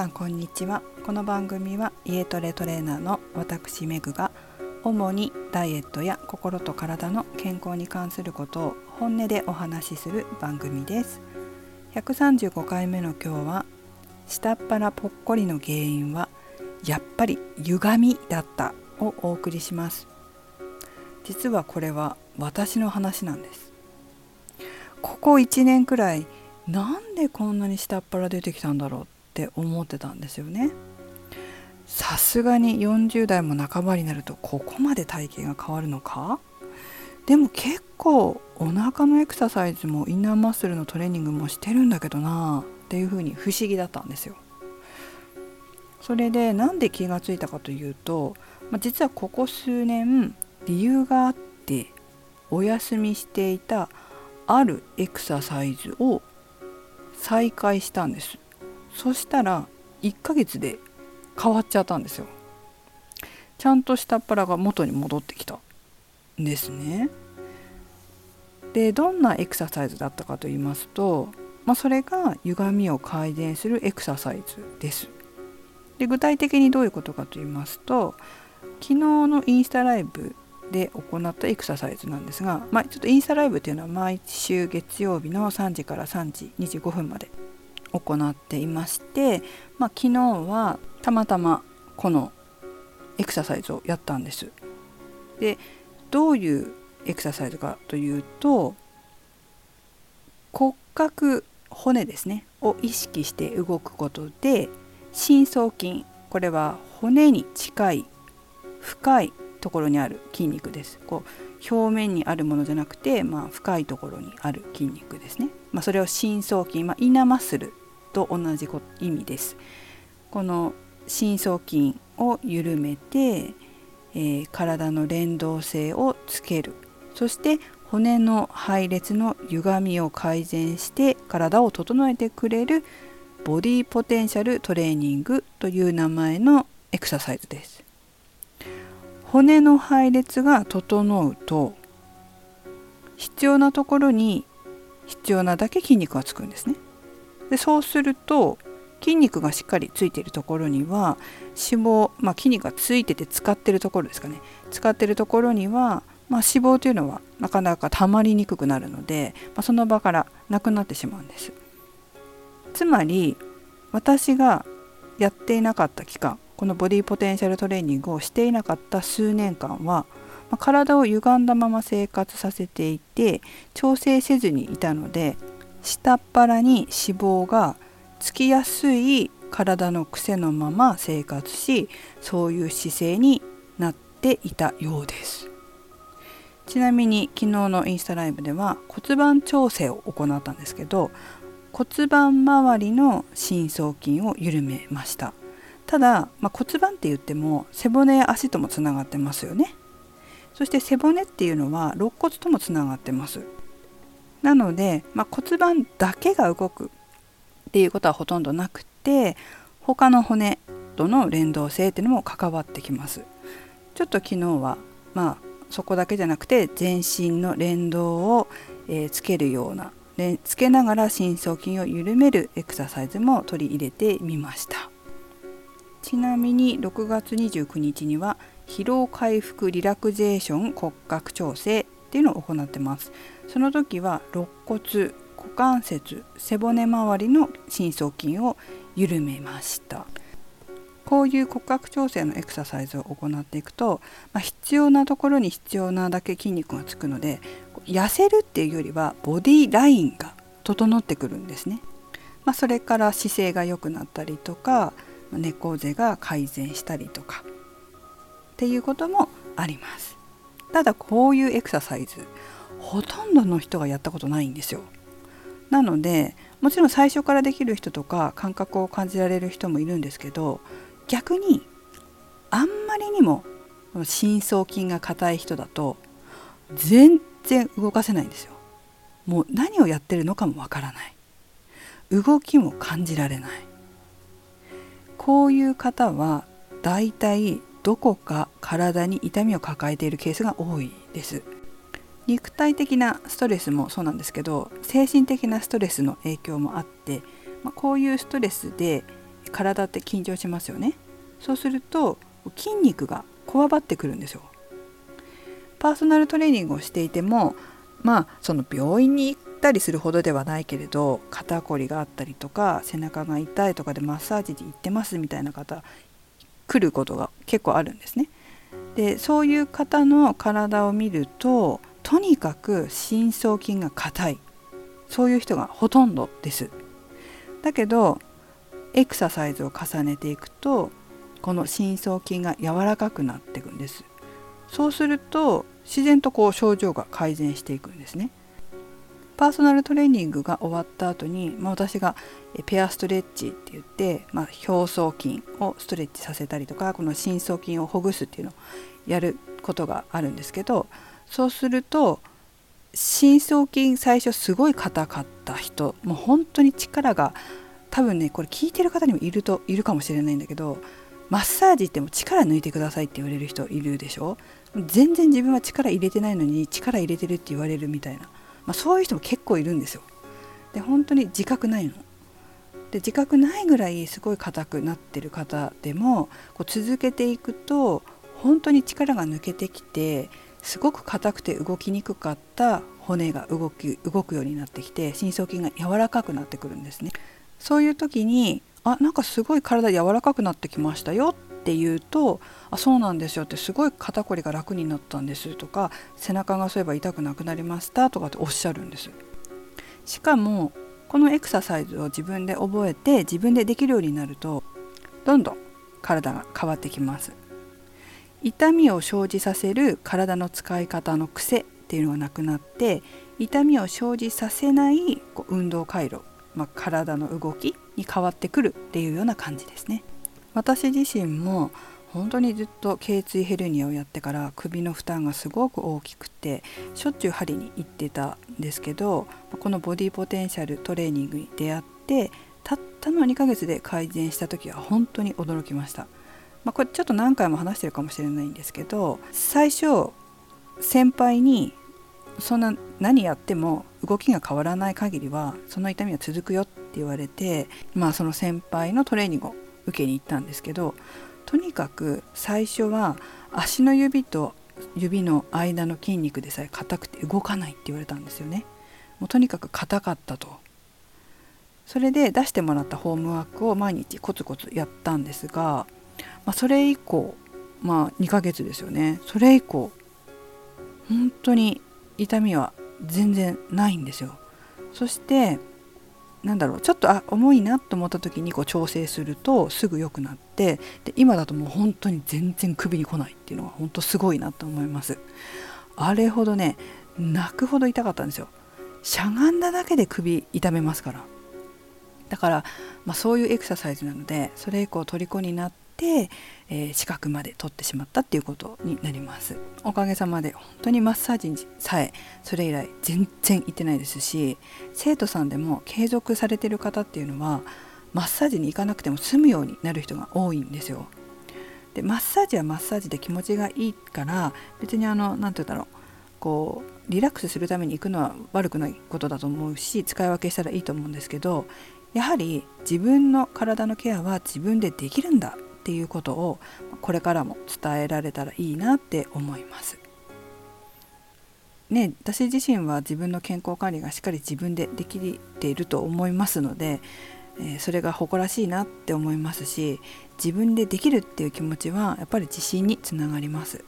さんこんにちは。この番組は家トレトレーナーの私メグが主にダイエットや心と体の健康に関することを本音でお話しする番組です。135回目の今日は下っ腹ぽっこりの原因はやっぱり歪みだったをお送りします。実はこれは私の話なんです。ここ1年くらいなんでこんなに下っ腹出てきたんだろうっって思ってたんですよね。さすがに40代も半ばになるとここまで体型が変わるのか？でも結構お腹のエクササイズもインナーマッスルのトレーニングもしてるんだけどなっていうふうに不思議だったんですよ。それでなんで気がついたかというと、まあ、実はここ数年理由があってお休みしていたあるエクササイズを再開したんです。そしたら1ヶ月で変わっちゃったんですよ。ちゃんと下っ腹が元に戻ってきたんですね。でどんなエクササイズだったかと言いますと、まあ、それが歪みを改善するエクササイズです。で具体的にどういうことかと言いますと昨日のインスタライブで行ったエクササイズなんですが、まあ、ちょっとインスタライブっていうのは毎週月曜日の3時から3時25分まで行っていまして、まあ、昨日はたまたまこのエクササイズをやったんです。でどういうエクササイズかというと骨格骨ですねを意識して動くことで深層筋これは骨に近い深いところにある筋肉ですこう表面にあるものじゃなくて、まあ、深いところにある筋肉ですね、まあ、それを深層筋、まあ、イナマッスルと同じ意味です。この深層筋を緩めて、えー、体の連動性をつける。そして骨の配列の歪みを改善して体を整えてくれるボディポテンシャルトレーニングという名前のエクササイズです。骨の配列が整うと必要なところに必要なだけ筋肉がつくんですね。でそうすると筋肉がしっかりついているところには脂肪、まあ、筋肉がついてて使ってるところですかね。使ってるところには、まあ、脂肪というのはなかなか溜まりにくくなるので、まあ、その場からなくなってしまうんです。つまり私がやっていなかった期間このボディポテンシャルトレーニングをしていなかった数年間は、ま体を歪んだまま生活させていて調整せずにいたので下っ腹に脂肪がつきやすい体の癖のまま生活しそういう姿勢になっていたようです。ちなみに昨日のインスタライブでは骨盤調整を行ったんですけど骨盤周りの深層筋を緩めました。ただ、まあ、骨盤って言っても背骨や足ともつながってますよね。そして背骨っていうのは肋骨ともつながってます。なので、まあ、骨盤だけが動くっていうことはほとんどなくて他の骨との連動性っていうのも関わってきます。ちょっと昨日はまあそこだけじゃなくて全身の連動を、えー、つけるようなつけながら深層筋を緩めるエクササイズも取り入れてみました。ちなみに6月29日には疲労回復リラクゼーション骨格調整っていうのを行ってます。その時は肋骨股関節背骨周りの深層筋を緩めました。こういう骨格調整のエクササイズを行っていくと、まあ、必要なところに必要なだけ筋肉がつくので痩せるっていうよりはボディラインが整ってくるんですね、まあ、それから姿勢が良くなったりとか猫背が改善したりとかっていうこともあります。ただこういうエクササイズほとんどの人がやったことないんですよ。なのでもちろん最初からできる人とか感覚を感じられる人もいるんですけど逆にあんまりにも深層筋が硬い人だと全然動かせないんですよ。もう何をやってるのかもわからない。動きも感じられない。こういう方はだいたいどこか体に痛みを抱えているケースが多いです。肉体的なストレスもそうなんですけど精神的なストレスの影響もあって、まあ、こういうストレスで体って緊張しますよねそうすると筋肉がこわばってくるんですよパーソナルトレーニングをしていてもまあその病院に行ったりするほどではないけれど肩こりがあったりとか背中が痛いとかでマッサージに行ってますみたいな方来ることが結構あるんですね。でそういう方の体を見るととにかく深層筋が硬いそういう人がほとんどです。だけどエクササイズを重ねていくとこの深層筋が柔らかくなっていくんです。そうすると自然とこう症状が改善していくんですね。パーソナルトレーニングが終わった後に、まあ、私がペアストレッチって言って、まあ、表層筋をストレッチさせたりとかこの深層筋をほぐすっていうのをやることがあるんですけどそうすると深層筋最初すごい硬かった人もう本当に力が多分ねこれ聞いてる方にもいるといるかもしれないんだけどマッサージっても力抜いてくださいって言われる人いるでしょ？全然自分は力入れてないのに力入れてるって言われるみたいなまあ、そういう人も結構いるんですよ。で本当に自覚ないの。で自覚ないぐらいすごい硬くなってる方でもこう続けていくと本当に力が抜けてきてすごく硬くて動きにくかった骨が動き動くようになってきて深層筋が柔らかくなってくるんですね。そういう時にあなんかすごい体柔らかくなってきましたよって言うと「あそうなんですよ」ってすごい肩こりが楽になったんですとか背中がそういえば痛くなくなりましたとかっておっしゃるんです。しかもこのエクササイズを自分で覚えて自分でできるようになるとどんどん体が変わってきます。痛みを生じさせる体の使い方の癖っていうのがなくなって痛みを生じさせない運動回路、まあ、体の動きに変わってくるっていうような感じですね。私自身も本当にずっと頸椎ヘルニアをやってから首の負担がすごく大きくてしょっちゅう針に行ってたんですけどこのボディポテンシャルトレーニングに出会ってたったの2ヶ月で改善した時は本当に驚きました、まあ、これちょっと何回も話してるかもしれないんですけど最初先輩にそんな何やっても動きが変わらない限りはその痛みは続くよって言われてまあその先輩のトレーニングを受けに行ったんですけどとにかく最初は足の指と指の間の筋肉でさえ硬くて動かないって言われたんですよね。もうとにかく硬かったと。それで出してもらったホームワークを毎日コツコツやったんですが、まあ、それ以降まあ2ヶ月ですよね。それ以降本当に痛みは全然ないんですよ。そしてなんだろうちょっとあ重いなと思った時にこう調整するとすぐ良くなってで今だともう本当に全然首に来ないっていうのは本当すごいなと思います。あれほどね泣くほど痛かったんですよ。しゃがんだだけで首痛めますから。だから、まあ、そういうエクササイズなのでそれ以降虜になって、えー、資格まで取ってしまったっていうことになります。おかげさまで本当にマッサージにさえそれ以来全然行ってないですし生徒さんでも継続されてる方っていうのはマッサージに行かなくても済むようになる人が多いんですよ。でマッサージはマッサージで気持ちがいいから別にあの何て言うんだろうこうリラックスするために行くのは悪くないことだと思うし使い分けしたらいいと思うんですけどやはり自分の体のケアは自分でできるんだっていうことをこれからも伝えられたらいいなって思います。ね、私自身は自分の健康管理がしっかり自分でできていると思いますので、えー、それが誇らしいなって思いますし自分でできるっていう気持ちはやっぱり自信につながります、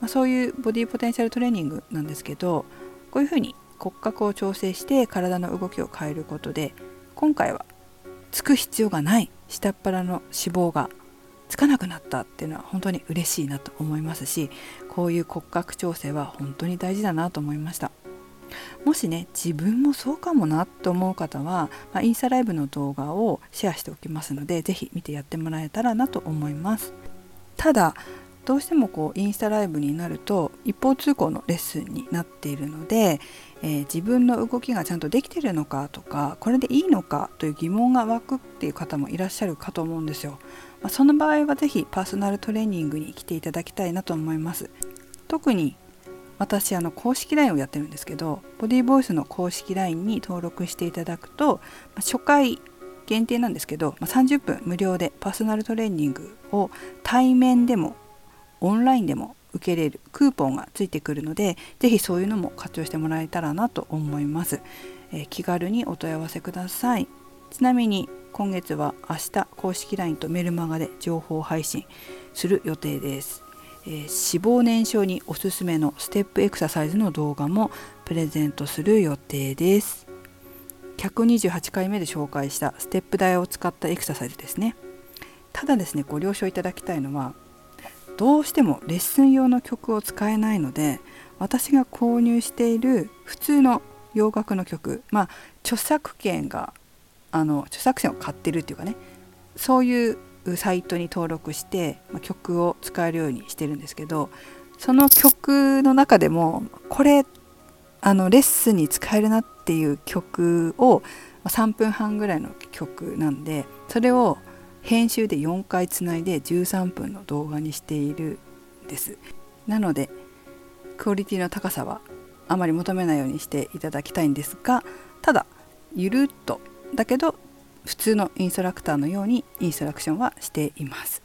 まあ、そういうボディポテンシャルトレーニングなんですけどこういうふうに骨格を調整して体の動きを変えることで今回はつく必要がない下っ腹の脂肪がつかなくなったっていうのは本当に嬉しいなと思いますしこういう骨格調整は本当に大事だなと思いましたもしね自分もそうかもなと思う方は、まあ、インスタライブの動画をシェアしておきますので是非見てやってもらえたらなと思いますただどうしてもこうインスタライブになると一方通行のレッスンになっているので、えー、自分の動きがちゃんとできてるのかとかこれでいいのかという疑問が湧くっていう方もいらっしゃるかと思うんですよ。まあ、その場合は是非パーソナルトレーニングに来ていただきたいなと思います。特に私あの公式 LINE をやってるんですけどボディーボイスの公式 LINE に登録していただくと、まあ、初回限定なんですけど、まあ、30分無料でパーソナルトレーニングを対面でもオンラインでも受けれるクーポンがついてくるので是非そういうのも活用してもらえたらなと思います、えー、気軽にお問い合わせくださいちなみに今月は明日公式 LINE とメルマガで情報配信する予定です、えー、脂肪燃焼におすすめのステップエクササイズの動画もプレゼントする予定です。128回目で紹介したステップ台を使ったエクササイズですね。ただですねご了承いただきたいのはどうしてもレッスン用の曲を使えないので私が購入している普通の洋楽の曲まあ著作権があの著作権を買ってるっていうかねそういうサイトに登録して、ま、曲を使えるようにしてるんですけどその曲の中でもこれあのレッスンに使えるなっていう曲を3分半ぐらいの曲なんでそれを編集で4回つないで13分の動画にしているんです。なのでクオリティの高さはあまり求めないようにしていただきたいんですがただゆるっとだけど普通のインストラクターのようにインストラクションはしています、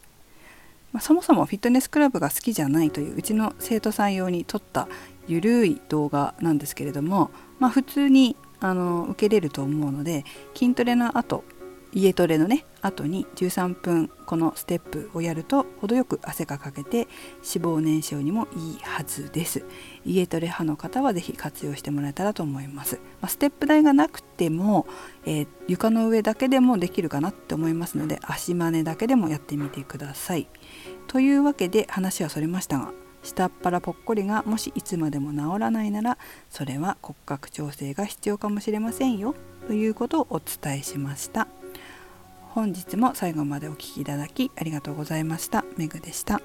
まあ、そもそもフィットネスクラブが好きじゃないといううちの生徒さん用に撮ったゆるい動画なんですけれども、まあ、普通にあの受けれると思うので筋トレの後家トレのね後に13分このステップをやると程よく汗がかけて脂肪燃焼にもいいはずです。家トレ派の方は是非活用してもらえたらと思います、まあ、ステップ台がなくても、えー、床の上だけでもできるかなって思いますので足真似だけでもやってみてください。というわけで話はそれましたが下っ腹ぽっこりがもしいつまでも治らないならそれは骨格調整が必要かもしれませんよ。ということをお伝えしました。本日も最後までお聴きいただきありがとうございました。めぐでした。